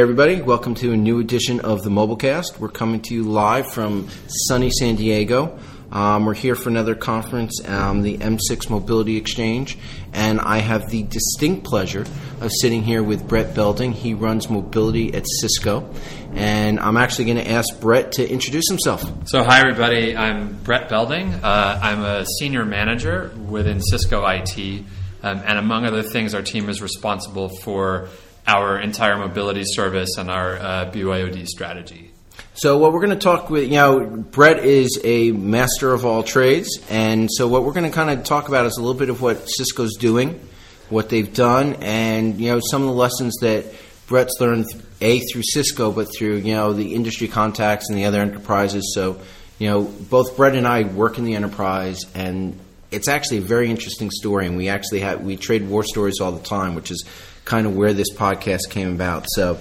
Everybody. Welcome to a new edition of the Mobilecast. We're coming to you live from sunny San Diego. Um, we're here for another conference, um, the M6 Mobility Exchange, and I have the distinct pleasure of sitting here with Brett Belding. He runs mobility at Cisco, and I'm actually going to ask Brett to introduce himself. So, hi, everybody. I'm Brett Belding. Uh, I'm a senior manager within Cisco IT, um, and among other things, our team is responsible for our entire mobility service and our uh, BYOD strategy. So what we're going to talk with, you know, Brett is a master of all trades, and so what we're going to kind of talk about is a little bit of what Cisco's doing, what they've done, and you know some of the lessons that Brett's learned a through Cisco, but through you know the industry contacts and the other enterprises. So you know both Brett and I work in the enterprise, and it's actually a very interesting story, and we actually have we trade war stories all the time, which is kind of where this podcast came about. So,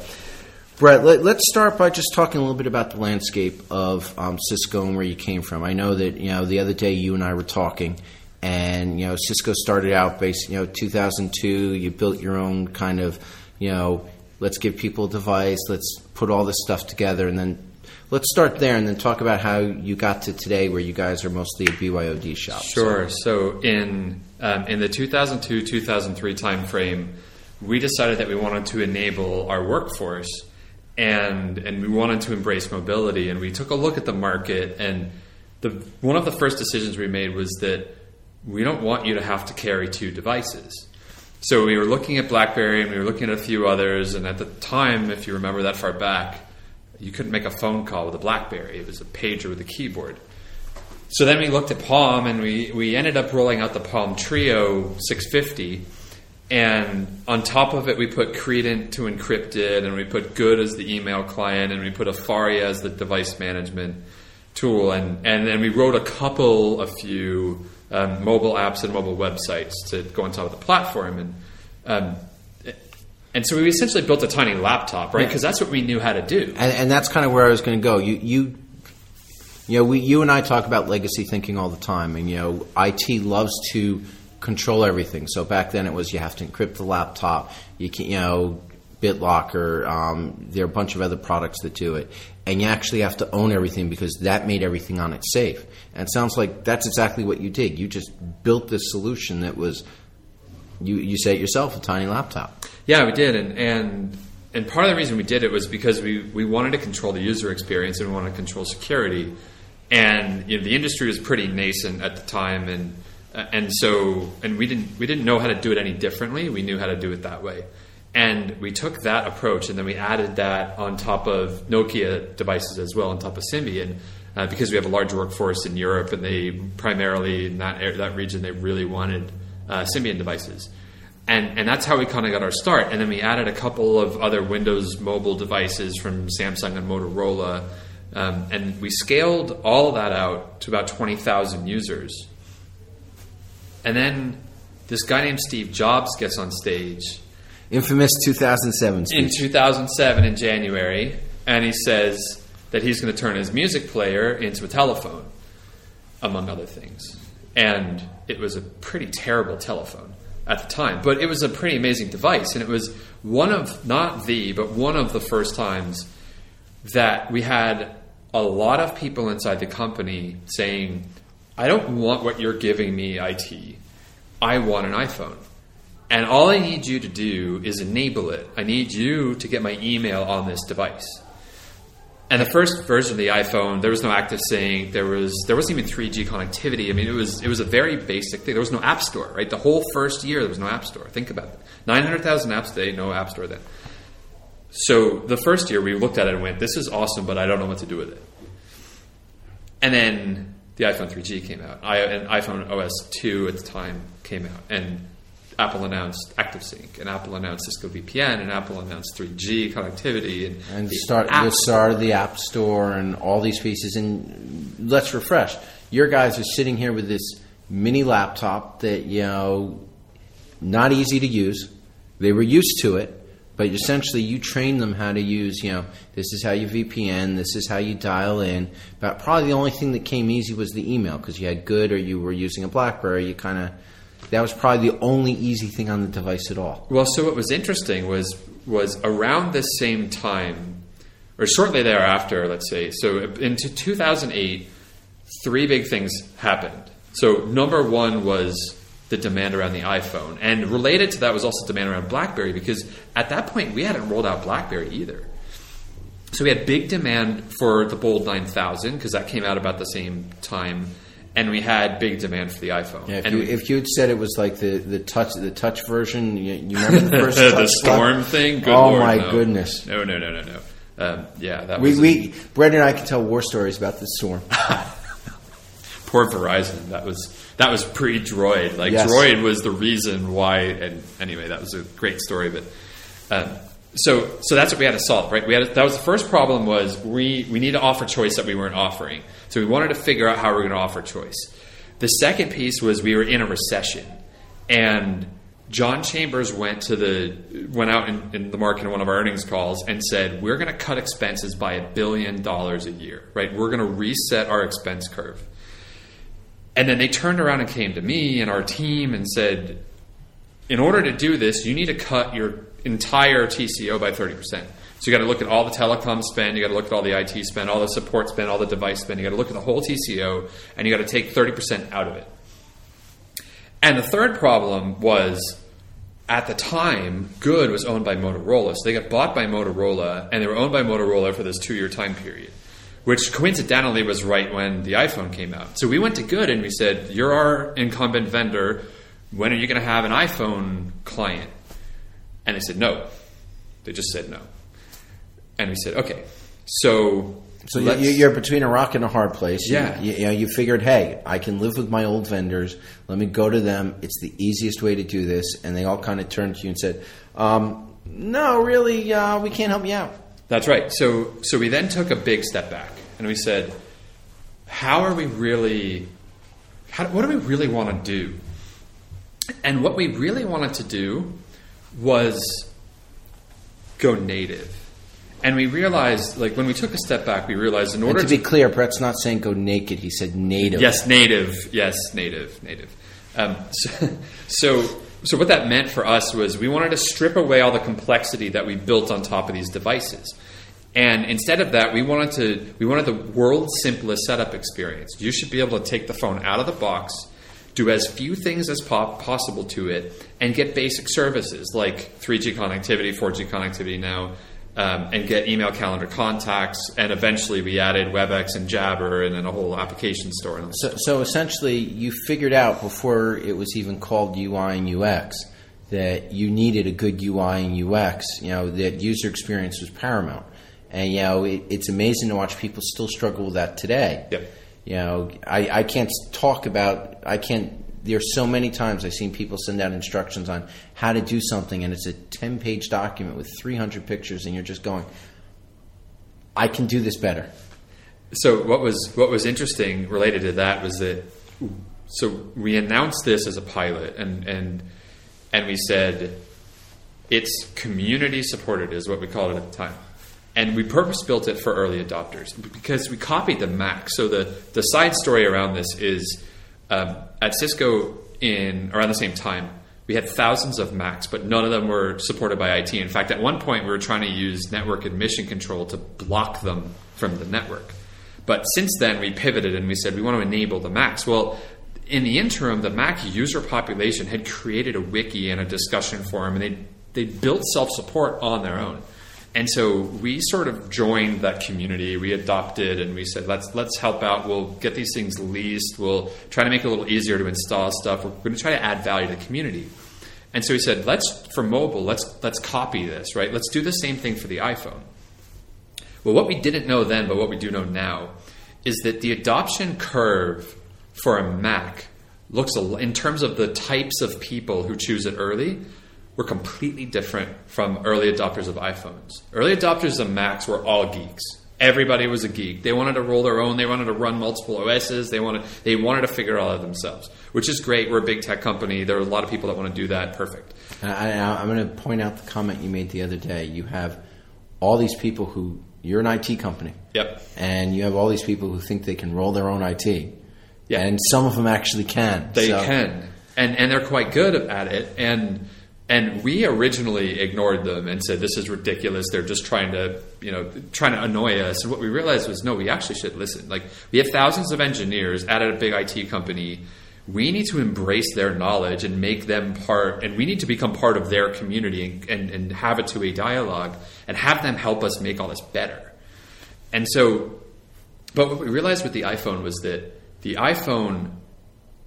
Brett, let, us start by just talking a little bit about the landscape of um, Cisco and where you came from. I know that you know the other day you and I were talking, and you know Cisco started out based you know 2002. You built your own kind of you know let's give people a device, let's put all this stuff together, and then let's start there and then talk about how you got to today where you guys are mostly a BYOD shop. Sure. So, in um, in the 2002 2003 timeframe we decided that we wanted to enable our workforce and and we wanted to embrace mobility and we took a look at the market and the one of the first decisions we made was that we don't want you to have to carry two devices. So we were looking at BlackBerry and we were looking at a few others and at the time if you remember that far back you couldn't make a phone call with a BlackBerry. It was a pager with a keyboard. So then we looked at Palm and we, we ended up rolling out the Palm Treo 650 and on top of it, we put Credant to encrypt it, and we put Good as the email client, and we put Afaria as the device management tool, and and then we wrote a couple, a few um, mobile apps and mobile websites to go on top of the platform, and um, and so we essentially built a tiny laptop, right? Because that's what we knew how to do, and, and that's kind of where I was going to go. You you. You know, we, you and I talk about legacy thinking all the time, and you know, IT loves to control everything. So back then it was you have to encrypt the laptop. You can, you know, BitLocker. Um, there are a bunch of other products that do it, and you actually have to own everything because that made everything on it safe. And it sounds like that's exactly what you did. You just built this solution that was you you say it yourself a tiny laptop. Yeah, we did, and and and part of the reason we did it was because we we wanted to control the user experience and we wanted to control security. And you know, the industry was pretty nascent at the time, and uh, and so, and we didn't we didn't know how to do it any differently. We knew how to do it that way, and we took that approach, and then we added that on top of Nokia devices as well, on top of Symbian, uh, because we have a large workforce in Europe, and they primarily in that that region they really wanted uh, Symbian devices, and and that's how we kind of got our start. And then we added a couple of other Windows mobile devices from Samsung and Motorola, um, and we scaled all that out to about twenty thousand users and then this guy named Steve Jobs gets on stage. Infamous 2007 speech. In 2007 in January, and he says that he's going to turn his music player into a telephone, among other things. And it was a pretty terrible telephone at the time, but it was a pretty amazing device. And it was one of, not the, but one of the first times that we had a lot of people inside the company saying, I don't want what you're giving me, IT. I want an iPhone. And all I need you to do is enable it. I need you to get my email on this device. And the first version of the iPhone, there was no ActiveSync. There was there wasn't even 3G connectivity. I mean, it was it was a very basic thing. There was no app store, right? The whole first year there was no app store. Think about it. 900,000 apps a day, no app store then. So the first year we looked at it and went, "This is awesome, but I don't know what to do with it." And then the iPhone 3G came out, I, and iPhone OS 2 at the time came out, and Apple announced ActiveSync, and Apple announced Cisco VPN, and Apple announced 3G connectivity, and, and the start the start of the App Store, and all these pieces. And let's refresh. Your guys are sitting here with this mini laptop that you know, not easy to use. They were used to it, but essentially you train them how to use you know this is how you vpn this is how you dial in but probably the only thing that came easy was the email because you had good or you were using a blackberry you kind of that was probably the only easy thing on the device at all. Well, so what was interesting was was around the same time, or shortly thereafter, let's say. So into 2008, three big things happened. So number one was the demand around the iPhone, and related to that was also demand around BlackBerry because at that point we hadn't rolled out BlackBerry either. So we had big demand for the Bold 9000 because that came out about the same time, and we had big demand for the iPhone. Yeah, if, and you, we- if you had said it was like the, the touch the touch version, you, you remember the first the storm stuff? thing. Good oh Lord, my no. goodness! No, no, no, no, no. Um, yeah, that We, was we Brendan and I can tell war stories about the storm. poor Verizon. That was that was pre Droid. Like Yes. Droid was the reason why. And anyway, that was a great story. But um, so so that's what we had to solve, right? We had to, that was the first problem was we we need to offer choice that we weren't offering. So we wanted to figure out how we are going to offer choice. The second piece was we were in a recession, and John Chambers went to the went out in, in the market in one of our earnings calls and said we're going to cut expenses by a billion dollars a year, right? We're going to reset our expense curve. And then they turned around and came to me and our team and said, in order to do this, you need to cut your entire TCO by 30%. So you got to look at all the telecom spend, you got to look at all the IT spend, all the support spend, all the device spend, you got to look at the whole TCO, and you got to take 30% out of it. And the third problem was at the time, Good was owned by Motorola. So they got bought by Motorola, and they were owned by Motorola for this two year time period, which coincidentally was right when the iPhone came out. So we went to Good and we said, You're our incumbent vendor. When are you going to have an iPhone client? And they said, No. They just said no. And we said, Okay. So. So you- let's- you- you're between a rock and a hard place. You- Yeah. You, you know, you figured, hey, I can live with my old vendors. Let me go to them. It's the easiest way to do this. And they all kind of turned to you and said, um, no, really, uh, we can't help you out. That's right. So so we then took a big step back and we said, how are we really? How, what do we really want to do? And what we really wanted to do was go native. And we realized, like when we took a step back, we realized in And order to be clear, Brett's not saying go naked. He said native. Yes, native. Yes, native, native. Um, so, so, so what that meant for us was we wanted to strip away all the complexity that we built on top of these devices, and instead of that, we wanted to we wanted the world's simplest setup experience. You should be able to take the phone out of the box, do as few things as po- possible to it, and get basic services like 3G connectivity, 4G connectivity now um, and get email calendar contacts. And eventually we added WebEx and Jabber and then a whole application store. So, so essentially, you figured out before it was even called UI and UX that you needed a good UI and UX. You know that user experience was paramount, and you know it, it's amazing to watch people still struggle with that today. Yep. You know, I, I can't talk about. I can't. There's so many times I've seen people send out instructions on how to do something, and it's a 10 page document with 300 pictures, and you're just going, I can do this better. so what was what was interesting related to that was that so we announced this as a pilot and and and we said it's community supported is what we called it at the time and we purpose built it for early adopters because we copied the mac so the the side story around this is um, at cisco in around the same time we had thousands of macs but none of them were supported by it in fact at one point we were trying to use network admission control to block them from the network but since then, we pivoted and we said we want to enable the Macs. Well, in the interim, the Mac user population had created a wiki and a discussion forum, and they they built self support on their own. And so we sort of joined that community. We adopted, and we said let's let's help out. We'll get these things leased. We'll try to make it a little easier to install stuff. We're going to try to add value to the community. And so we said let's for mobile let's let's copy this right. Let's do the same thing for the iPhone. Well, what we didn't know then, but what we do know now, is that the adoption curve for a Mac looks, in terms of the types of people who choose it early, were completely different from early adopters of iPhones. Early adopters of Macs were all geeks. Everybody was a geek. They wanted to roll their own. They wanted to run multiple OSs. They wanted they wanted to figure it all out themselves, which is great. We're a big tech company. There are a lot of people that want to do that. Perfect. I, I, I'm going to point out the comment you made the other day. You have all these people who you're an IT company, Yep. and you have all these people who think they can roll their own IT. Yeah. and some of them actually can. They So- can. and and they're quite good at it. And and we originally ignored them and said this is ridiculous. They're just trying to you know trying to annoy us. And what we realized was no, we actually should listen. Like we have thousands of engineers at a big IT company. We need to embrace their knowledge and make them part, and we need to become part of their community and, and, and have a two way dialogue and have them help us make all this better. And so, but what we realized with the iPhone was that the iPhone,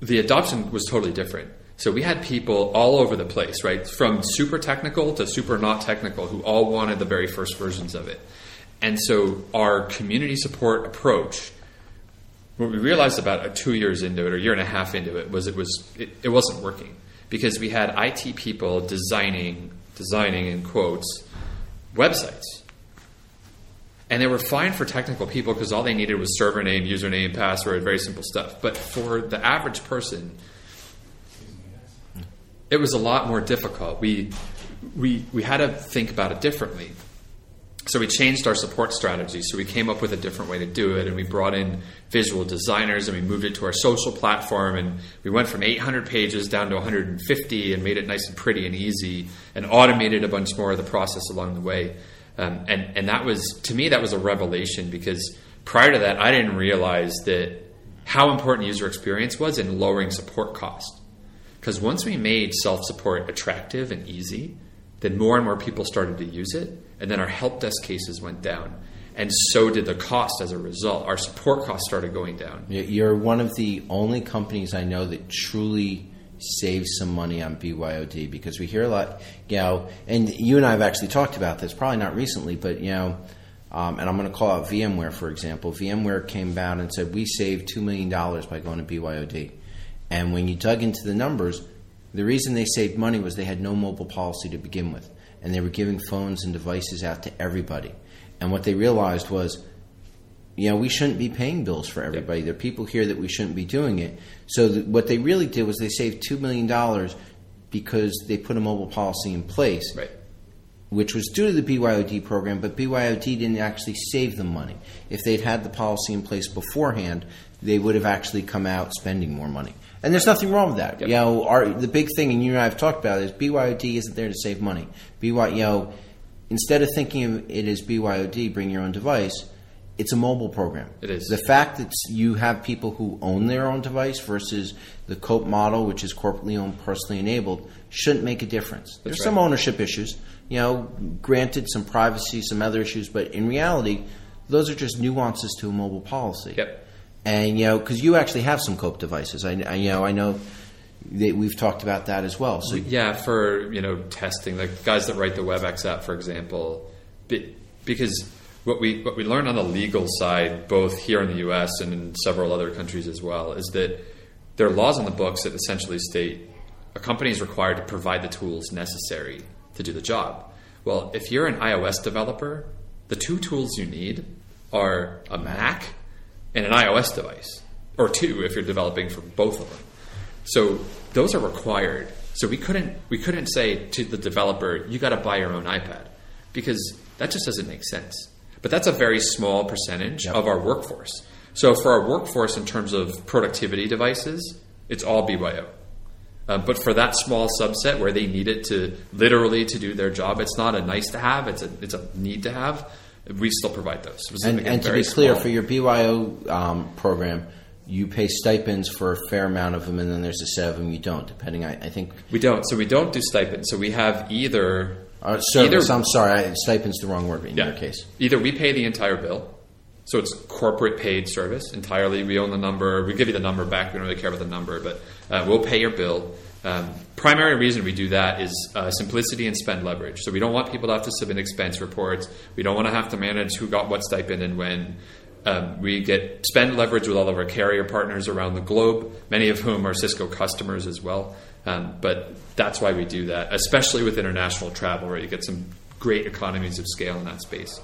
the adoption was totally different. So we had people all over the place, right? From super technical to super not technical who all wanted the very first versions of it. And so our community support approach, what we realized about a two years into it or a year and a half into it was it was it, it wasn't working because we had IT people designing designing in quotes websites and they were fine for technical people because all they needed was server name, username, password, very simple stuff. But for the average person, it was a lot more difficult. We, we, we had to think about it differently. So we changed our support strategy. So we came up with a different way to do it, and we brought in visual designers, and we moved it to our social platform, and we went from 800 pages down to 150, and made it nice and pretty and easy, and automated a bunch more of the process along the way. Um, and and that was to me that was a revelation because prior to that I didn't realize that how important user experience was in lowering support cost. Because once we made self support attractive and easy, then more and more people started to use it, and then our help desk cases went down. And so did the cost as a result. Our support costs started going down. You're one of the only companies I know that truly saves some money on BYOD because we hear a lot, you know, and you and I have actually talked about this, probably not recently, but, you know, um, and I'm going to call out VMware, for example. VMware came out and said, we saved $2 million by going to BYOD. And when you dug into the numbers, the reason they saved money was they had no mobile policy to begin with, and they were giving phones and devices out to everybody. And what they realized was, you know, we shouldn't be paying bills for everybody. Yep. There are people here that we shouldn't be doing it. So th- what they really did was they saved two million dollars because they put a mobile policy in place, right. Which was due to the BYOD program. But BYOD didn't actually save them money. If they'd had the policy in place beforehand, they would have actually come out spending more money. And there's nothing wrong with that. Yep. You know, our, the big thing, and you and I have talked about, is BYOD isn't there to save money. BY, you know, instead of thinking of it as BYOD, bring your own device, it's a mobile program. It is. The fact that you have people who own their own device versus the COPE model, which is corporately owned, personally enabled, shouldn't make a difference. That's There's right. some ownership issues. You know, granted, some privacy, some other issues, but in reality, those are just nuances to a mobile policy. Yep. And you know, because you actually have some COPE devices. I, I you know I know that we've talked about that as well. So yeah, for you know testing, the guys that write the WebEx app, for example, because what we what we learned on the legal side, both here in the U.S. and in several other countries as well, is that there are laws on the books that essentially state a company is required to provide the tools necessary to do the job. Well, if you're an iOS developer, the two tools you need are a Mac and an iOS device, or two if you're developing for both of them. So those are required. So we couldn't we couldn't say to the developer, you got to buy your own iPad, because that just doesn't make sense. But that's a very small percentage yep. of our workforce. So for our workforce, in terms of productivity devices, it's all BYO. Uh, but for that small subset where they need it to literally to do their job, it's not a nice to have; it's a it's a need to have we still provide those. And, and to be clear, for your BYO um, program, you pay stipends for a fair amount of them, and then there's a set of them you don't, depending. I, I think we don't. So we don't do stipends. So we have either uh, service. Either, I'm sorry, I, stipends the wrong word in yeah, your case. Either we pay the entire bill, so it's corporate paid service entirely. We own the number. We give you the number back. We don't really care about the number, but uh, we'll pay your bill. Um, primary reason we do that is uh, simplicity and spend leverage. So we don't want people to have to submit expense reports. We don't want to have to manage who got what stipend and when. Um, we get spend leverage with all of our carrier partners around the globe, many of whom are Cisco customers as well. Um, but that's why we do that, especially with international travel, where you get some great economies of scale in that space.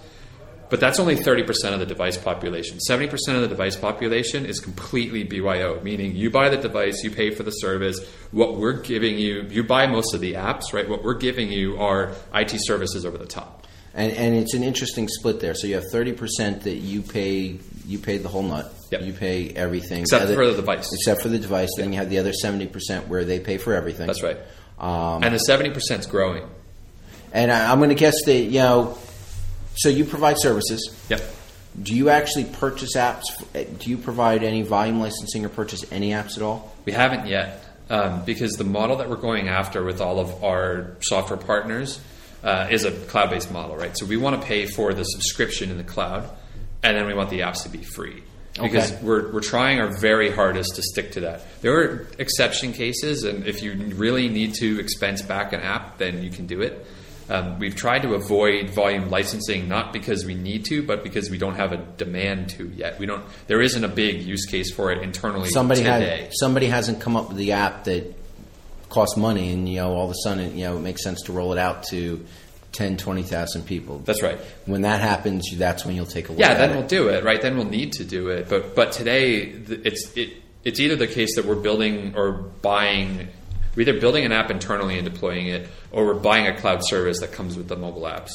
But that's only 30% of the device population. 70% of the device population is completely BYO, meaning you buy the device, you pay for the service. What we're giving you, you buy most of the apps, right? What we're giving you are IT services over the top. And, and it's an interesting split there. So you have thirty percent that you pay. You pay the whole nut. Yep. You pay everything Except Other- for the device. Except for the device. Then you have the other seventy percent where they pay for everything. That's right. Um, and the seventy percent is growing. and I, I'm going to guess that you know. So you provide services. Yep. Do you actually purchase apps? Do you provide any volume licensing or purchase any apps at all? We haven't yet um, because the model that we're going after with all of our software partners uh, is a cloud-based model, right? So we want to pay for the subscription in the cloud, and then we want the apps to be free because Okay. we're we're trying our very hardest to stick to that. There are exception cases, and if you really need to expense back an app, then you can do it. Um, we've tried to avoid volume licensing not because we need to, but because we don't have a demand to yet. We don't. There isn't a big use case for it internally Somebody today. had somebody hasn't come up with the app that costs money, and you know all of a sudden you know it makes sense to roll it out to 10, 20,000 people. That's right. When that happens, that's when you'll take a look. Yeah, then it. we'll do it, right? Then we'll need to do it. But but today it's it it's either the case that we're building or buying we're either building an app internally and deploying it, or we're buying a cloud service that comes with the mobile apps.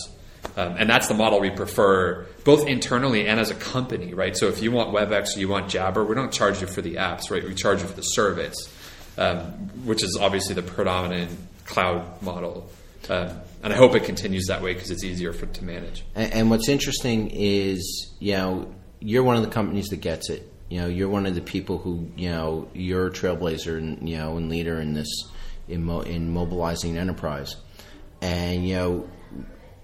Um, and that's the model we prefer, both internally and as a company, right? So if you want WebEx or you want Jabber, we don't charge you for the apps, right? We charge you for the service, um, which is obviously the predominant cloud model. Um, and I hope it continues that way because it's easier for to manage. And, and what's interesting is, you know, you're one of the companies that gets it. You know, you're one of the people who, you know, you're a trailblazer and you know and leader in this in mo- in mobilizing enterprise. And you know,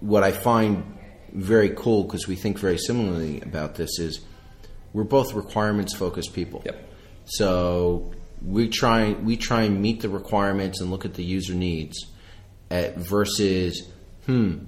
what I find very cool because we think very similarly about this is we're both requirements focused people. Yep. So we try we try and meet the requirements and look at the user needs at, versus hmm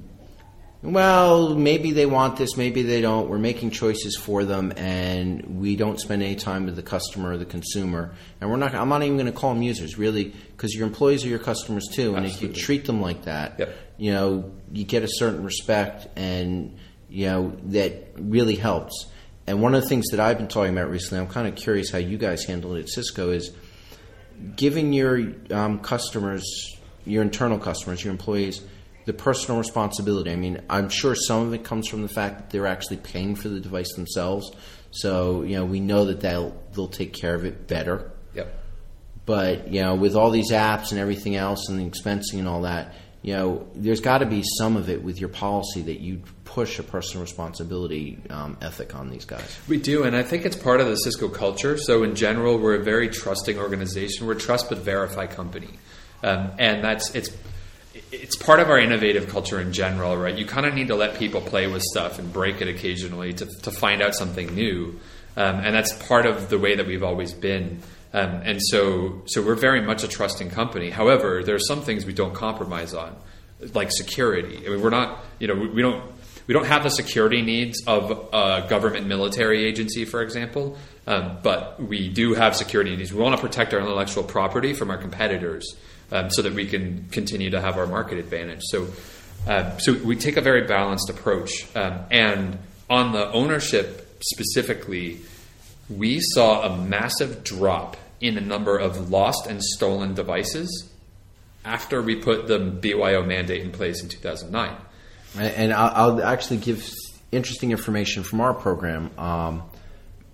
well maybe they want this maybe they don't. We're making choices for them and we don't spend any time with the customer or the consumer. And we're not I'm not even going to call them users really because your employees are your customers too and if you treat them like that Yep. you know you get a certain respect and you know that really helps. And one of the things that I've been talking about recently I'm kind of curious how you guys handle it at Cisco is giving your um, customers, your internal customers, your employees, the personal responsibility. I mean, I'm sure some of it comes from the fact that they're actually paying for the device themselves. So you know, we know that they'll they'll take care of it better. Yep. But you know, with all these apps and everything else and the expensing and all that, you know, there's got to be some of it with your policy that you push a personal responsibility um, ethic on these guys. We do, and I think it's part of the Cisco culture. So, in general, we're a very trusting organization. We're a trust but verify company, um, and that's it's it's part of our innovative culture in general, right? You kind of need to let people play with stuff and break it occasionally to to find out something new, um, and that's part of the way that we've always been. Um, and so, so we're very much a trusting company. However, there are some things we don't compromise on, like security. I mean, we're not, you know, we, we don't we don't have the security needs of a government military agency, for example, um, but we do have security needs. We want to protect our intellectual property from our competitors um, so that we can continue to have our market advantage. So, uh, so we take a very balanced approach. Um, and on the ownership specifically, we saw a massive drop in the number of lost and stolen devices after we put the BYO mandate in place in 2009. And I'll, actually give interesting information from our program. Um,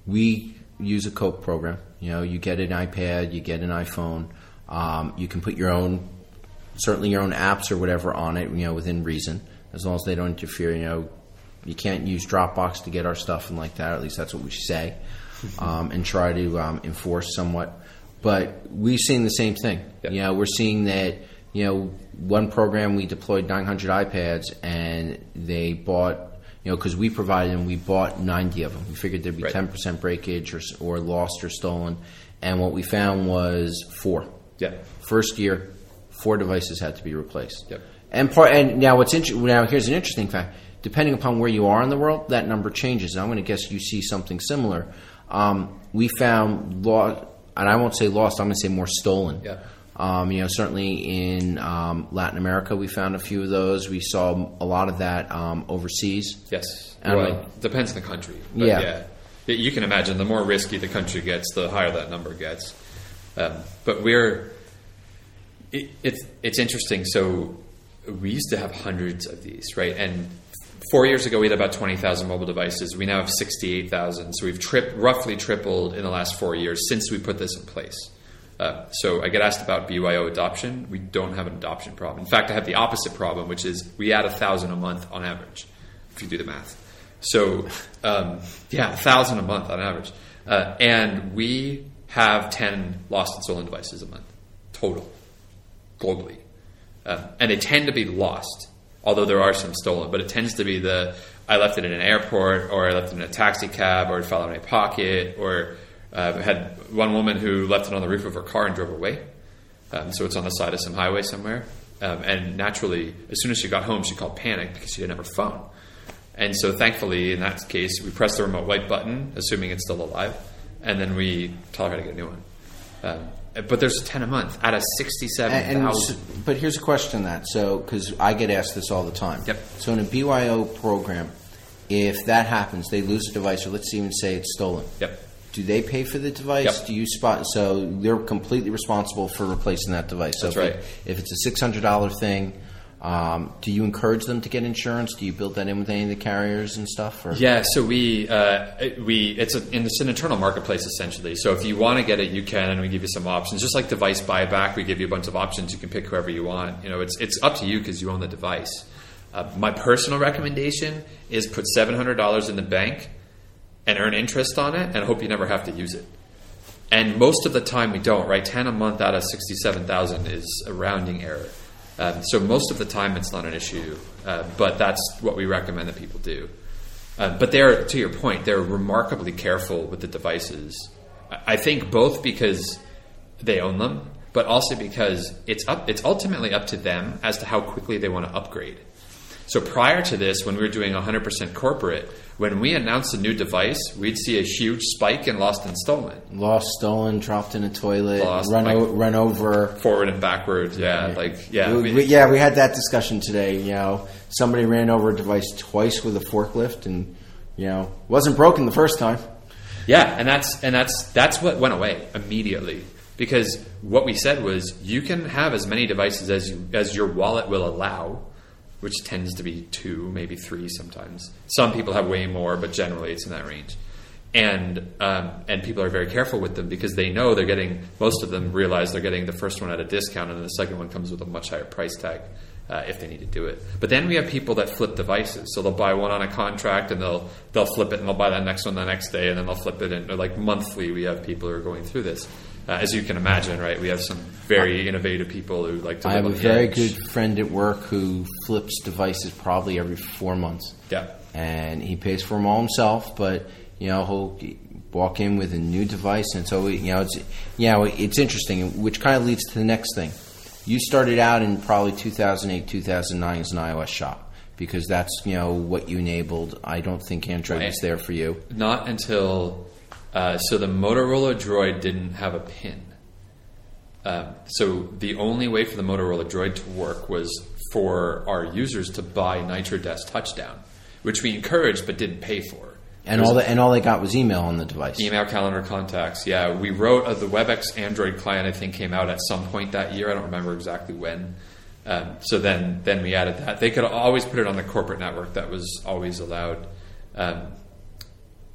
we use a Cope program. You know, you get an iPad, you get an iPhone. Um, you can put your own, certainly your own apps or whatever on it. You know, within reason, as long as they don't interfere. You know, you can't use Dropbox to get our stuff and like that. At least that's what we say, um, and try to um, enforce somewhat. But we've seen the same thing. Yeah. You know, we're seeing that. You know, one program we deployed 900 iPads, and they bought. You know, because we provided them, we bought 90 of them. We figured there'd be Right. 10% breakage or, or lost or stolen, and what we found was four. Yeah. First year, four devices had to be replaced. Yep. And part and now what's inter- now here's an interesting fact. Depending upon where you are in the world, that number changes. And I'm going to guess you see something similar. Um, we found lost, and I won't say lost. I'm going to say more stolen. Yeah. Um, you know, certainly in um, Latin America, we found a few of those. We saw a lot of that um, overseas. Yes. And well, like- depends on the country. Yeah. yeah. You can imagine the more risky the country gets, the higher that number gets. Um, but we're it, it's it's interesting. So we used to have hundreds of these, right? And four years ago, we had about 20,000 mobile devices. We now have 68,000. So we've tri- roughly tripled in the last four years since we put this in place. Uh, so I get asked about BYO adoption. We don't have an adoption problem. In fact, I have the opposite problem, which is we add a thousand a month on average, if you do the math. So um, yeah, a thousand a month on average, uh, and we have 10 lost and stolen devices a month total globally, um, and they tend to be lost although there are some stolen, but it tends to be the I left it in an airport, or I left it in a taxi cab, or it fell out of my pocket, or uh, had one woman who left it on the roof of her car and drove away. Um, so it's on the side of some highway somewhere. Um, and naturally, as soon as she got home, she called panic because she didn't have her phone. And so, thankfully, in that case, we press the remote white button, assuming it's still alive, and then we tell her to get a new one. Um, but there's 10 a month out of 67,000. But here's a question that so because I get asked this all the time. Yep. So in a BYO program, if that happens, they lose a device, or let's even say it's stolen. Yep. Do they pay for the device? Yep. Do you spot? So they're completely responsible for replacing that device. So That's if right. It, if it's a six hundred dollar thing, um, do you encourage them to get insurance? Do you build that in with any of the carriers and stuff? Or? Yeah, so we uh, we it's a, it's an internal marketplace essentially. So if you want to get it, you can, and we give you some options. Just like device buyback, we give you a bunch of options. You can pick whoever you want. You know, it's it's up to you because you own the device. Uh, my personal recommendation is put seven hundred dollars in the bank and earn interest on it, and hope you never have to use it. And most of the time we don't. Right, ten a month out of sixty-seven thousand is a rounding error. Um, so most of the time it's not an issue, uh, but that's what we recommend that people do. Uh, but they're, to your point, they're remarkably careful with the devices. I think both because they own them, but also because it's up. It's ultimately up to them as to how quickly they want to upgrade. So prior to this, when we were doing 100% corporate, when we announced a new device, we'd see a huge spike in lost and stolen, Lost, stolen, dropped in a toilet, Lost, run, like- o- run over. forward and backwards. Yeah, like yeah, we, we- we- yeah, we had that discussion today. You know, somebody ran over a device twice with a forklift, and you know, wasn't broken the first time. Yeah, and that's and that's that's what went away immediately because what we said was you can have as many devices as you as your wallet will allow, which tends to be two, maybe three sometimes. Some people have way more, but generally it's in that range. And um, and people are very careful with them because they know they're getting most of them realize they're getting the first one at a discount and the second one comes with a much higher price tag uh, if they need to do it. But then we have people that flip devices, so they'll buy one on a contract and they'll they'll flip it and they'll buy that next one the next day and then they'll flip it and like monthly. We have people who are going through this, uh, as you can imagine, right? We have some very innovative people who like to. I have a very edge. good friend at work who flips devices probably every four months. Yeah. and he pays for them all himself. But you know, he'll walk in with a new device, and so you know, it's you know, it's interesting, which kind of leads to the next thing. You started out in probably 2008, 2009 as an iOS shop because that's you know what you enabled. I don't think Android Right. was there for you. Not until uh, so the Motorola Droid didn't have a pin. Um, so the only way for the Motorola Droid to work was for our users to buy NitroDesk Touchdown, which we encouraged but didn't pay for. And all the, and all they got was email on the device. email, calendar, contacts. Yeah, we wrote uh, the WebEx Android client. I think came out at some point that year. I don't remember exactly when. Um, so then, then we added that. They could always put it on the corporate network. That was always allowed. Um,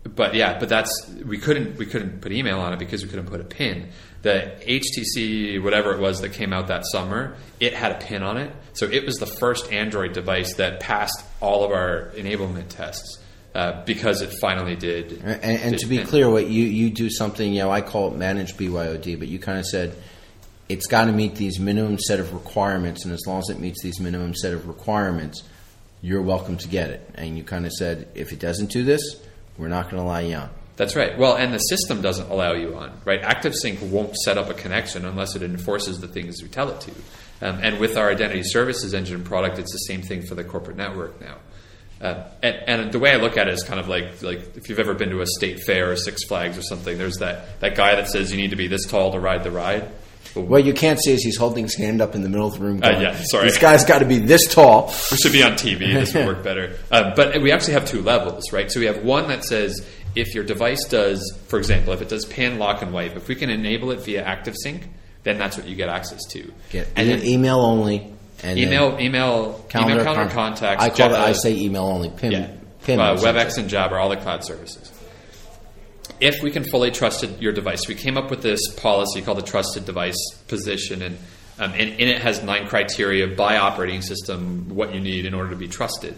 but yeah, but that's we couldn't we couldn't put email on it because we couldn't put a pin. The HTC whatever it was that came out that summer, it had a pin on it, so it was the first Android device that passed all of our enablement tests uh, because it finally did. And, and did to be pin. clear, what you, you do something, you know, I call it managed BYOD, but you kind of said it's got to meet these minimum set of requirements, and as long as it meets these minimum set of requirements, you're welcome to get it. And you kind of said if it doesn't do this, we're not going to allow you on. That's right. Well, and the system doesn't allow you on, right? ActiveSync won't set up a connection unless it enforces the things you tell it to. Um, and with our identity services engine product, it's the same thing for the corporate network now. Uh, and, and the way I look at it is kind of like like if you've ever been to a state fair or Six Flags or something. There's that that guy that says you need to be this tall to ride the ride. What you can't see is he's holding his hand up in the middle of the room. Uh, yeah, sorry. This guy's got to be this tall. It should be on TV. This would work better. Uh, but we actually have two levels, right? So we have one that says if your device does, for example, if it does pan, lock, and wipe, if we can enable it via ActiveSync, then that's what you get access to. Get and then, email only. And email, email, calendar, email, calendar con- contacts. I call it, I say email only. PIM, yeah, PIM. uh, WebEx and Jabber, all the cloud services. If we can fully trust your device, we came up with this policy called the trusted device position, and um, and it has nine criteria by operating system what you need in order to be trusted.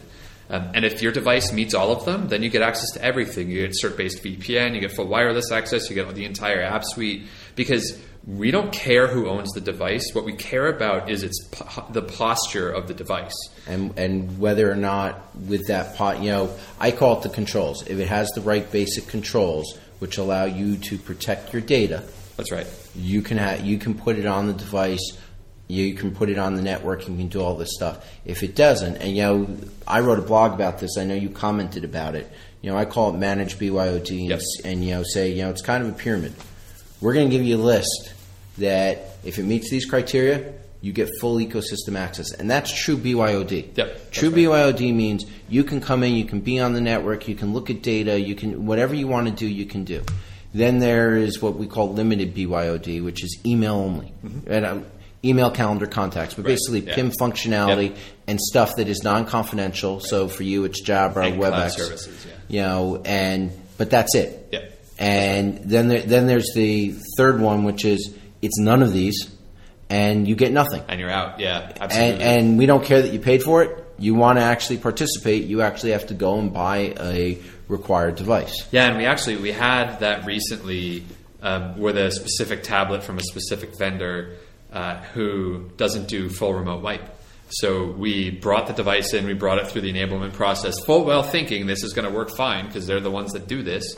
Um, and if your device meets all of them, then you get access to everything. You get CERT-based VPN, you get full wireless access, you get the entire app suite. Because we don't care who owns the device. What we care about is its po- the posture of the device. and and whether or not with that pot, you know, I call it the controls. If it has the right basic controls, which allow you to protect your data, That's right. you can ha- you can put it on the device. You can put it on the network. You can do all this stuff. If it doesn't, and you know, I wrote a blog about this. I know you commented about it. You know, I call it manage BYOD, and, Yep. and you know, say you know, it's kind of a pyramid. We're going to give you a list that if it meets these criteria, you get full ecosystem access, and that's true BYOD. Yep, True right. BYOD means you can come in, you can be on the network, you can look at data, you can whatever you want to do, you can do. Then there is what we call limited BYOD, which is email only, and uh, email calendar contacts, but Mm-hmm. Right, basically yeah. PIM functionality Yep. and stuff that is non-confidential. So for you, it's Jabber, And WebEx, services, yeah. you know, and but that's it. Yep. And then there, then there's the third one, which is it's none of these, and you get nothing. And you're out. Yeah, absolutely. And, and we don't care that you paid for it. You want to actually participate. You actually have to go and buy a required device. Yeah, and we actually we had that recently um, with a specific tablet from a specific vendor uh, who doesn't do full remote wipe. So we brought the device in, we brought it through the enablement process, full well thinking this is going to work fine because they're the ones that do this.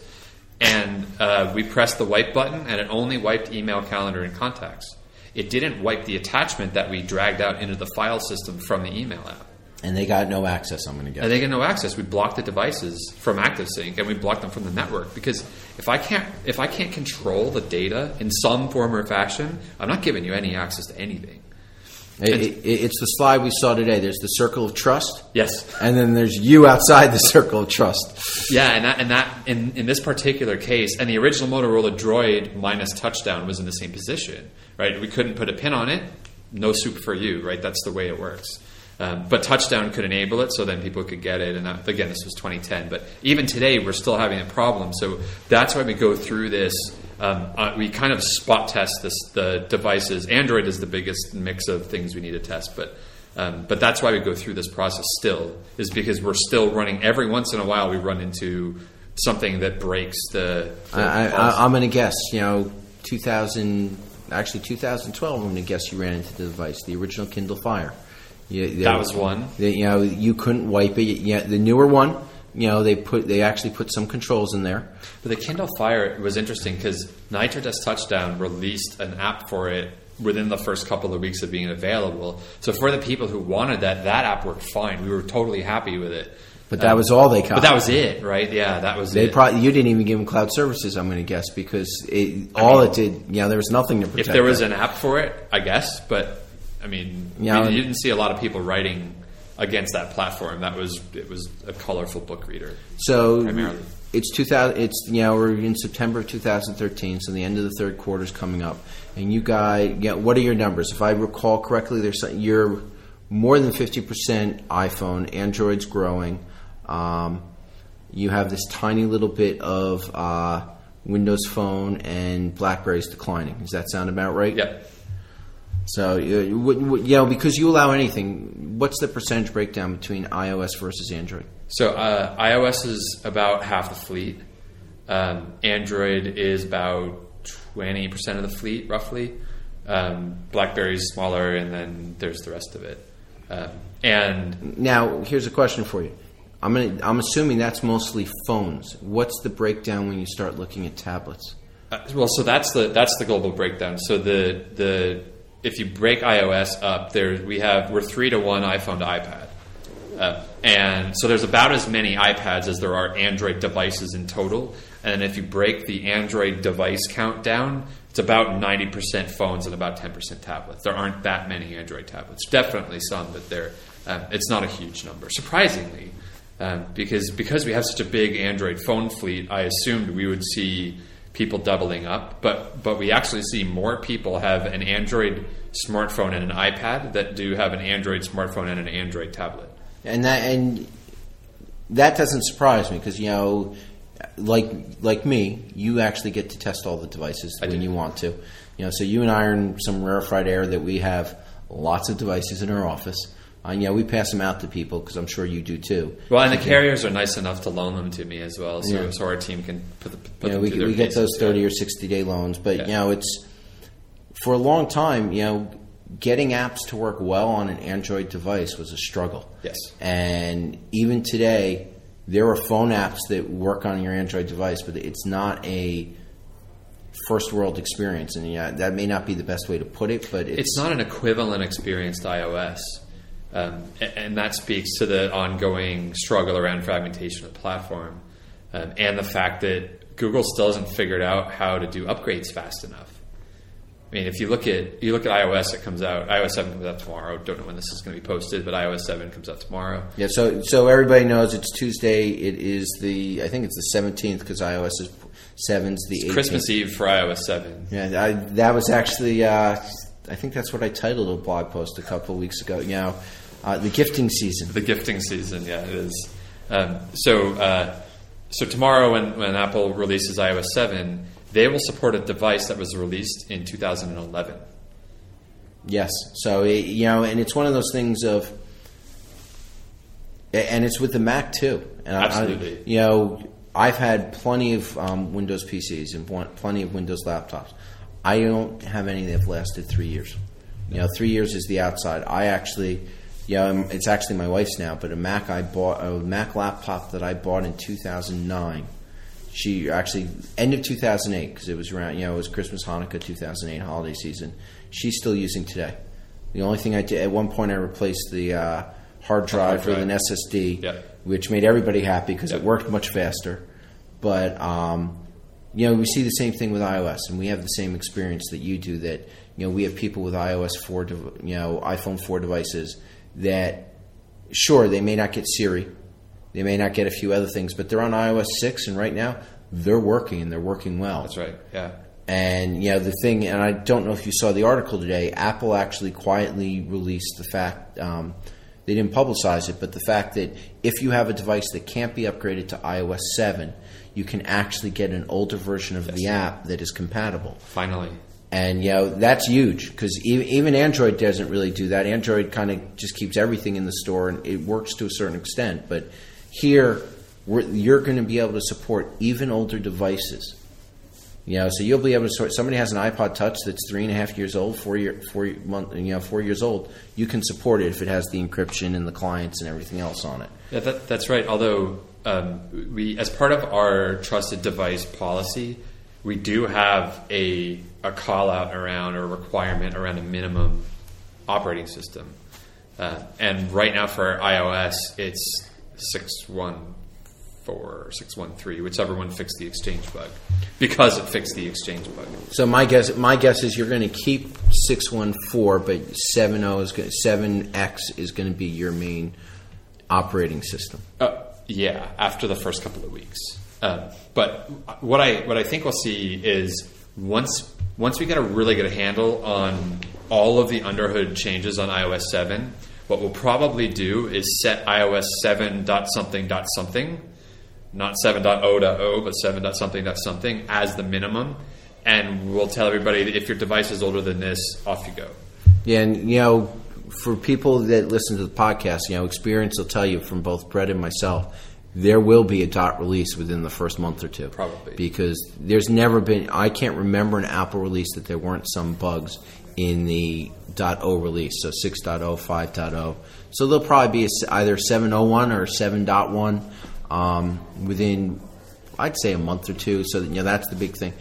And uh, we pressed the wipe button, and it only wiped email, calendar, and contacts. It didn't wipe the attachment that we dragged out into the file system from the email app. And they got no access, I'm going to guess. And they get no access. We blocked the devices from ActiveSync, and we blocked them from the network because if I can't if I can't control the data in some form or fashion, I'm not giving you any access to anything. It- it- it's the slide we saw today. There's the circle of trust, Yes. and then there's you outside the circle of trust. Yeah, and that and that in, in this particular case, and the original Motorola Droid minus touchdown was in the same position, right? We couldn't put a pin on it. No soup for you, right? That's the way it works. Um, but touchdown could enable it, so then people could get it. And that, again, this was 2010. But even today, we're still having a problem. So that's why we go through this. Um, uh, we kind of spot test this, the devices. Android is the biggest mix of things we need to test, but um, but that's why we go through this process still, is because we're still running. Every once in a while, we run into something that breaks the. the I, I, I'm going to guess, you know, 2000, actually 2012, I'm going to guess you ran into the device, the original Kindle Fire. You, That was one. You know, you couldn't wipe it. Yeah, the newer one, you know, they put they actually put some controls in there. But the Kindle Fire was interesting because NitroDesk Touchdown released an app for it within the first couple of weeks of being available. So for the people who wanted that, that app worked fine. We were totally happy with it. But that was all they got. But that was it, right? Yeah, that was They it. probably you didn't even give them cloud services. I'm going to guess because it, all it did, you know, there was nothing to protect. if there was an app for it, I guess. But I mean, Yeah, you didn't see a lot of people writing against that platform. That was it was a colorful book reader. so primarily. it's 2000. It's you know we're in September 2013, so the end of the third quarter is coming up, and you guys, yeah, what are your numbers? If I recall correctly, there's some, you're more than 50 percent iPhone. Android's growing. Um, you have this tiny little bit of uh, Windows Phone and BlackBerry's declining. Does that sound about right? Yep. So, uh, you know, because you allow anything, what's the percentage breakdown between iOS versus Android? So uh, iOS is about half the fleet. Um, Android is about twenty percent of the fleet, roughly. Um, BlackBerry is smaller, and then there's the rest of it. Um, and Now, here's a question for you. I'm gonna, I'm assuming that's mostly phones. What's the breakdown when you start looking at tablets? uh, well, so that's the that's the global breakdown. So the the if you break iOS up, there we have we're three to one iPhone to iPad. Uh, and so there's about as many iPads as there are Android devices in total. And if you break the Android device count down, it's about 90% phones and about 10% tablets. There aren't that many Android tablets. Definitely some, but they're, um, it's not a huge number. Surprisingly, um, because because we have such a big Android phone fleet, I assumed we would see people doubling up, but but we actually see more people have an Android smartphone and an iPad that do have an Android smartphone and an Android tablet. and that and that doesn't surprise me because you know, like like me, you actually get to test all the devices I when do. you want to. You know, so you and I are in some rarefied air that we have lots of devices in our office. And yeah, we pass them out to people because I'm sure you do too. Well, and the carriers are nice enough to loan them to me as well, so, Yeah. so our team can put, the, put know, them we, we get those 30 yeah. or 60 day loans, but Yeah. you know, it's for a long time, you know, getting apps to work well on an Android device was a struggle. Yes. And even today, there are phone apps that work on your Android device, but it's not a first world experience. And yeah, that may not be the best way to put it, but it's, it's not an equivalent experience to iOS. Um, and that speaks to the ongoing struggle around fragmentation of the platform um, and the fact that Google still hasn't figured out how to do upgrades fast enough. I mean, if you look at you look at iOS, it comes out. iOS seven comes out tomorrow. Don't know when this is going to be posted, but iOS seven comes out tomorrow. Yeah, so so everybody knows it's Tuesday. It is the I think it's the seventeenth because iOS is seven's the 18th. Christmas Eve for iOS seven. Yeah, I, that was actually uh, I think that's what I titled a blog post a couple of weeks ago. You know, uh, the gifting season. The gifting season, yeah, it is. Um, so, uh, so tomorrow, when, when Apple releases iOS seven, they will support a device that was released in 2011. Yes. So it, you know, and it's one of those things of, and it's with the Mac too. And I- I- Absolutely. you know, I've had plenty of um, Windows PCs and plenty of Windows laptops. I don't have any that have lasted three years. You know, three years is the outside. I actually, yeah, um, it's actually my wife's now, but a Mac I bought, a Mac laptop that I bought in 2009. She actually end of 2008 because it was around, you know, it was Christmas, Hanukkah, 2008 holiday season. She's still using today. The only thing I did at one point, I replaced the uh, hard drive with an. SSD, which made everybody happy because it worked much faster. But um, you know, we see the same thing with iOS, and we have the same experience that you do. That you know, we have people with iOS four, you know, iPhone four devices that, sure, they may not get Siri, they may not get a few other things, but they're on iOS six, and right now they're working and they're working well. That's right. Yeah. And you know the thing, and I don't know if you saw the article today. Apple actually quietly released the fact um, they didn't publicize it, but the fact that if you have a device that can't be upgraded to iOS seven, you can actually get an older version of the app that is compatible. Finally. And you know that's huge because even Android doesn't really do that. Android kind of just keeps everything in the store, and it works to a certain extent. But here, you're going to be able to support even older devices. You know, so you'll be able to sort. Somebody has an iPod Touch that's three and a half years old, four year, four month, you know, four years old. You can support it if it has the encryption and the clients and everything else on it. Yeah, that, that's right. Although um, we, as part of our trusted device policy, we do have a a call out around or requirement around a minimum operating system. Uh, and right now for iOS, it's six one four or six one three, whichever one fixed the exchange bug, because it fixed the exchange bug. So my guess, my guess is you're going to keep six one four, but seven zero is seven X is going to be your main operating system. Uh, yeah, after the first couple of weeks. Um, but what I what I think we'll see is once once we get a really good handle on all of the underhood changes on iOS seven, what we'll probably do is set iOS seven dot something dot something, not seven dot o dot o, but seven dot something dot something as the minimum, and we'll tell everybody that if your device is older than this, off you go. Yeah, and you know, for people that listen to the podcast, you know, experience will tell you from both Brett and myself, there will be a dot release within the first month or two. Probably. Because there's never been, I can't remember an Apple release that there weren't some bugs in the .o release, so 6.0, 5.0. So there'll probably be either 7.01 or 7.1 um, within, I'd say, a month or two. So, that, you know, that's the big thing.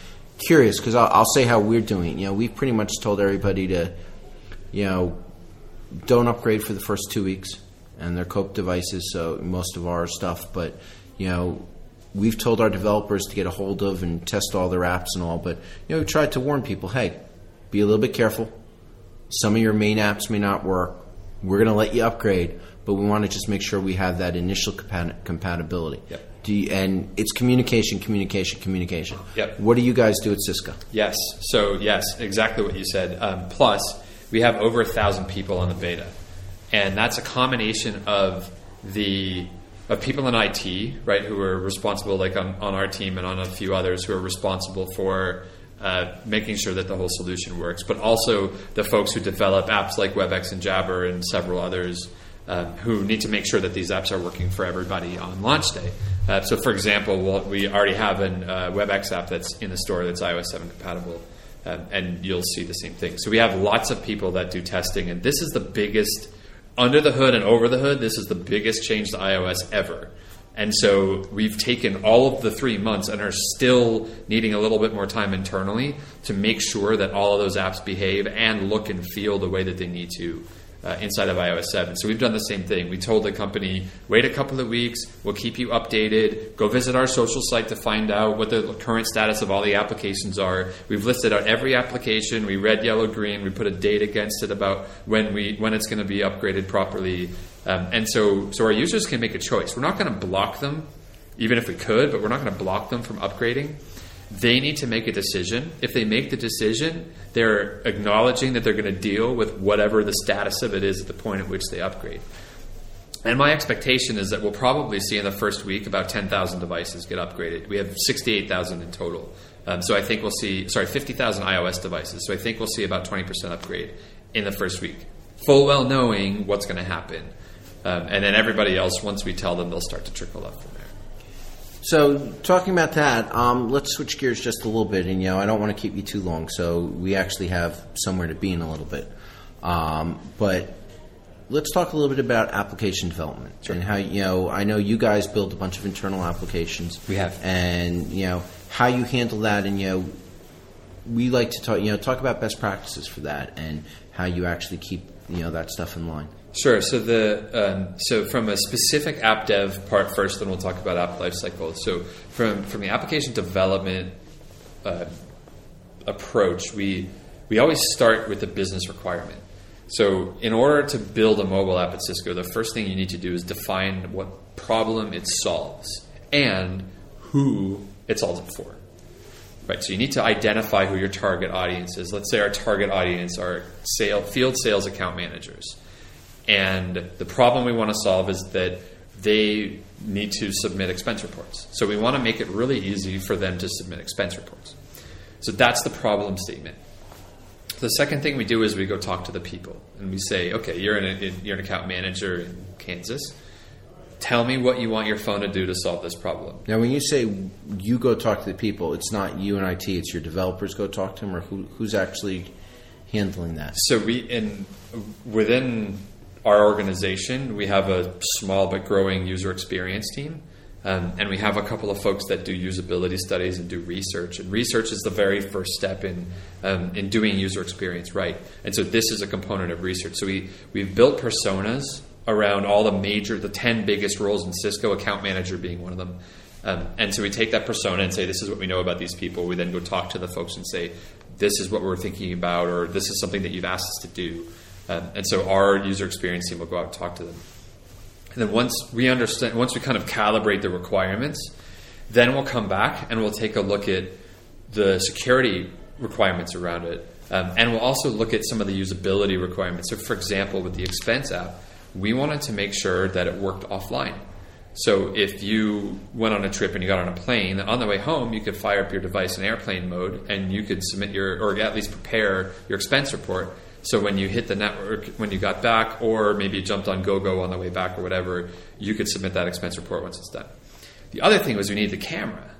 Curious, because I'll, I'll say how we're doing it. You know, we've pretty much told everybody to, you know, don't upgrade for the first two weeks, and they're COPE devices, so most of our stuff. But you know, we've told our developers to get a hold of and test all their apps and all. But you know, we tried to warn people, hey, be a little bit careful. Some of your main apps may not work. We're going to let you upgrade, but we want to just make sure we have that initial compat- compatibility. Yep. Do you, and it's communication, communication, communication. Yep. What do you guys do at Cisco? Yes. So yes, exactly what you said. Um, plus, we have over a thousand people on the beta, and that's a combination of the of people in IT, right, who are responsible, like on, on our team and on a few others, who are responsible for uh, making sure that the whole solution works, but also the folks who develop apps like WebEx and Jabber and several others um, who need to make sure that these apps are working for everybody on launch day. Uh, so, for example, we'll, we already have a uh, WebEx app that's in the store that's iOS 7 compatible, um, and you'll see the same thing. So, we have lots of people that do testing, and this is the biggest under the hood and over the hood. This is the biggest change to iOS ever. And so we've taken all of the three months and are still needing a little bit more time internally to make sure that all of those apps behave and look and feel the way that they need to uh, inside of iOS 7. So we've done the same thing. We told the company, wait a couple of weeks, we'll keep you updated. Go visit our social site to find out what the current status of all the applications are. We've listed out every application. We red, yellow, green. We put a date against it about when we when it's going to be upgraded properly. Um, and so, so our users can make a choice. We're not going to block them, even if we could, but we're not going to block them from upgrading. They need to make a decision. If they make the decision, they're acknowledging that they're going to deal with whatever the status of it is at the point at which they upgrade. And my expectation is that we'll probably see in the first week about 10,000 devices get upgraded. We have 68,000 in total. Um, so I think we'll see, sorry, 50,000 iOS devices. So I think we'll see about 20% upgrade in the first week, full well knowing what's going to happen. Um, and then everybody else, once we tell them, they'll start to trickle up. So, talking about that, um, let's switch gears just a little bit. And you know, I don't want to keep you too long, so we actually have somewhere to be in a little bit. Um, but let's talk a little bit about application development and how you know. I know you guys build a bunch of internal applications. We have. and you know how you handle that, and you know we like to talk. You know, talk about best practices for that and how you actually keep you know that stuff in line. Sure. So the um, so from a specific app dev part first, then we'll talk about app lifecycle. So from from the application development uh, approach, we we always start with the business requirement. So in order to build a mobile app at Cisco, the first thing you need to do is define what problem it solves and who it solves it for. Right. So you need to identify who your target audience is. Let's say our target audience are sale, field sales account managers. And the problem we want to solve is that they need to submit expense reports. So we want to make it really easy for them to submit expense reports. So that's the problem statement. The second thing we do is we go talk to the people and we say, okay, you're an, you're an account manager in Kansas. Tell me what you want your phone to do to solve this problem. Now, when you say you go talk to the people, it's not you and IT; it's your developers go talk to them, or who, who's actually handling that. So we in within our organization, we have a small but growing user experience team. Um, and we have a couple of folks that do usability studies and do research. And research is the very first step in um, in doing user experience right. And so this is a component of research. So we we've built personas around all the major, the ten biggest roles in Cisco, account manager being one of them. Um, and so we take that persona and say, this is what we know about these people. We then go talk to the folks and say, this is what we're thinking about, or this is something that you've asked us to do. Um, and so our user experience team will go out and talk to them. And then once we understand, once we kind of calibrate the requirements, then we'll come back and we'll take a look at the security requirements around it. Um, and we'll also look at some of the usability requirements. So, for example, with the expense app, we wanted to make sure that it worked offline. So, if you went on a trip and you got on a plane, on the way home, you could fire up your device in airplane mode and you could submit your, or at least prepare your expense report so when you hit the network, when you got back, or maybe jumped on GoGo on the way back or whatever, you could submit that expense report once it's done. The other thing was we need the camera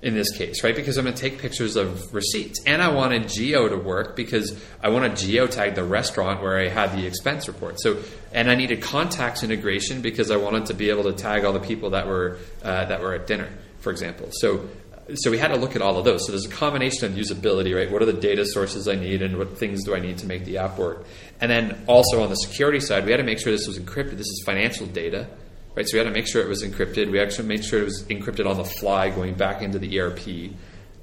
in this case, right? Because I'm going to take pictures of receipts. And I wanted Geo to work because I want to geotag the restaurant where I had the expense report. So, and I needed contacts integration because I wanted to be able to tag all the people that were, uh, that were at dinner, for example. So so we had to look at all of those. So there's a combination of usability, right? What are the data sources I need, and what things do I need to make the app work? And then also on the security side, we had to make sure this was encrypted. This is financial data, right? So we had to make sure it was encrypted. We actually made sure it was encrypted on the fly, going back into the ERP,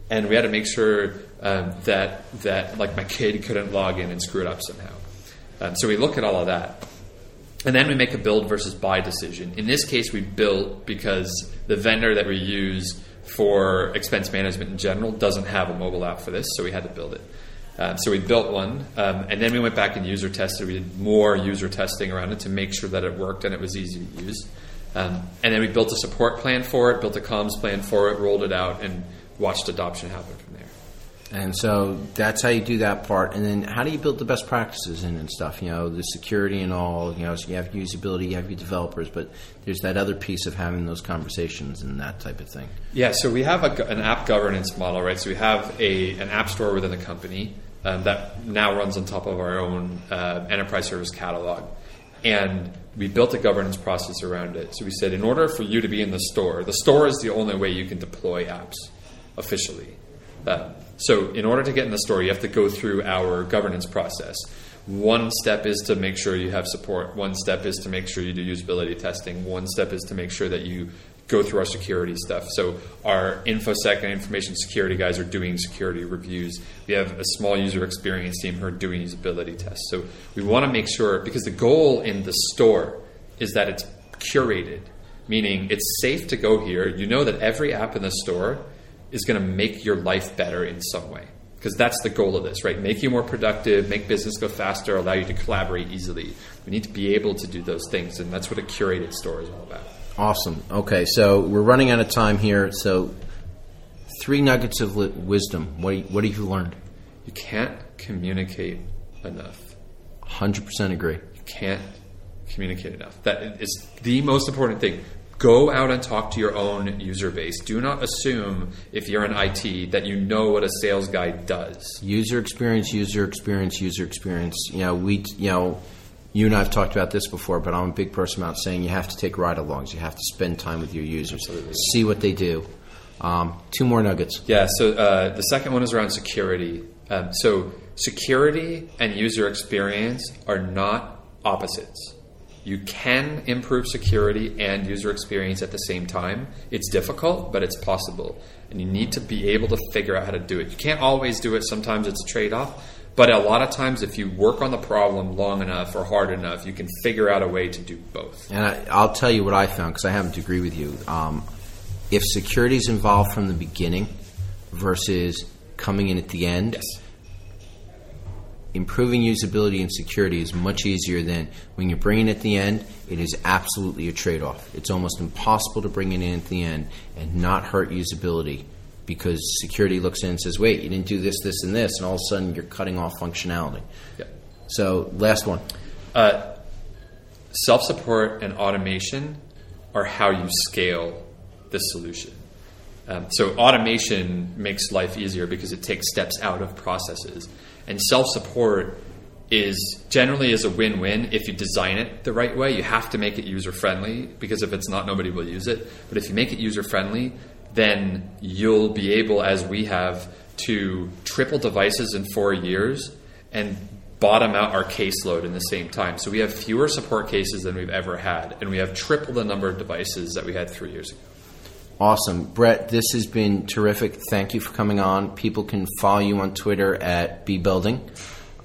and we had to make sure um, that that like my kid couldn't log in and screw it up somehow. Um, so we look at all of that. And then we make a build versus buy decision. In this case, we built because the vendor that we use for expense management in general doesn't have a mobile app for this, so we had to build it. Um, so we built one, um, and then we went back and user tested. We did more user testing around it to make sure that it worked and it was easy to use. Um, and then we built a support plan for it, built a comms plan for it, rolled it out, and watched adoption happen from. And so that's how you do that part. And then how do you build the best practices in and stuff? You know, the security and all. You know, so you have usability, you have your developers, but there's that other piece of having those conversations and that type of thing. Yeah. So we have a, an app governance model, right? So we have a an app store within the company um, that now runs on top of our own uh, enterprise service catalog, and we built a governance process around it. So we said, in order for you to be in the store, the store is the only way you can deploy apps officially. Uh, so, in order to get in the store, you have to go through our governance process. One step is to make sure you have support. One step is to make sure you do usability testing. One step is to make sure that you go through our security stuff. So our infosec and information security guys are doing security reviews. We have a small user experience team who are doing usability tests. So we want to make sure because the goal in the store is that it's curated, meaning it's safe to go here. You know that every app in the store is going to make your life better in some way. Because that's the goal of this, right? Make you more productive, make business go faster, allow you to collaborate easily. We need to be able to do those things, and that's what a curated store is all about. Awesome. Okay, so we're running out of time here. So, three nuggets of li- wisdom. What, what have you learned? You can't communicate enough. 100% agree. You can't communicate enough. That is the most important thing. Go out and talk to your own user base. Do not assume, if you're in IT, that you know what a sales guy does. User experience, user experience, user experience. You know, we, you know, you and I have talked about this before, but I'm a big person about saying you have to take ride alongs. You have to spend time with your users, Absolutely. see what they do. Um, two more nuggets. Yeah, so uh, the second one is around security. Um, so, security and user experience are not opposites. You can improve security and user experience at the same time. It's difficult, but it's possible. And you need to be able to figure out how to do it. You can't always do it, sometimes it's a trade off. But a lot of times, if you work on the problem long enough or hard enough, you can figure out a way to do both. And I, I'll tell you what I found because I happen to agree with you. Um, if security is involved from the beginning versus coming in at the end, Yes. Improving usability and security is much easier than when you're bringing it at the end. It is absolutely a trade off. It's almost impossible to bring it in at the end and not hurt usability because security looks in and says, wait, you didn't do this, this, and this, and all of a sudden you're cutting off functionality. Yeah. So, last one. Uh, Self support and automation are how you scale the solution. Um, so, automation makes life easier because it takes steps out of processes. And self support is generally is a win-win if you design it the right way. You have to make it user friendly because if it's not, nobody will use it. But if you make it user friendly, then you'll be able, as we have, to triple devices in four years and bottom out our caseload in the same time. So we have fewer support cases than we've ever had, and we have triple the number of devices that we had three years ago. Awesome. Brett, this has been terrific. Thank you for coming on. People can follow you on Twitter at bbelding.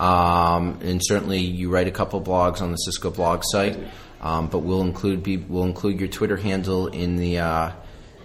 Um, and certainly you write a couple blogs on the Cisco blog site. Um, but we'll include we'll include your Twitter handle in the uh,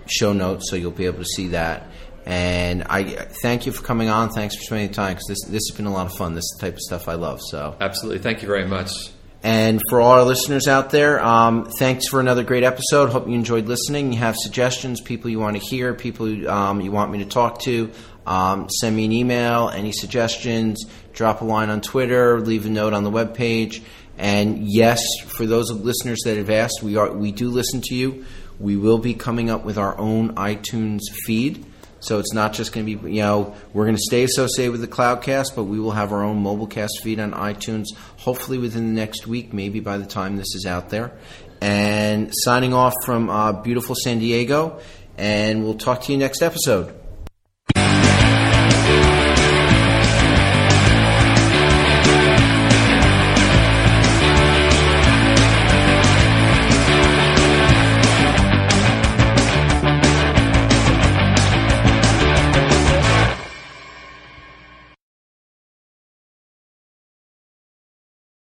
show notes, so you'll be able to see that. And I thank you for coming on. Thanks for spending time because this this has been a lot of fun. This is the type of stuff I love. So Absolutely. Thank you very much. And for all our listeners out there, um, thanks for another great episode. Hope you enjoyed listening. You have suggestions, people you want to hear, people um, you want me to talk to, um, send me an email. Any suggestions, drop a line on Twitter, leave a note on the webpage. And yes, for those listeners that have asked, we are we do listen to you. We will be coming up with our own iTunes feed. So it's not just going to be, you know, we're going to stay associated with the Cloudcast, but we will have our own Mobilecast feed on iTunes, hopefully within the next week, maybe by the time this is out there. And signing off from uh, beautiful San Diego, and we'll talk to you next episode.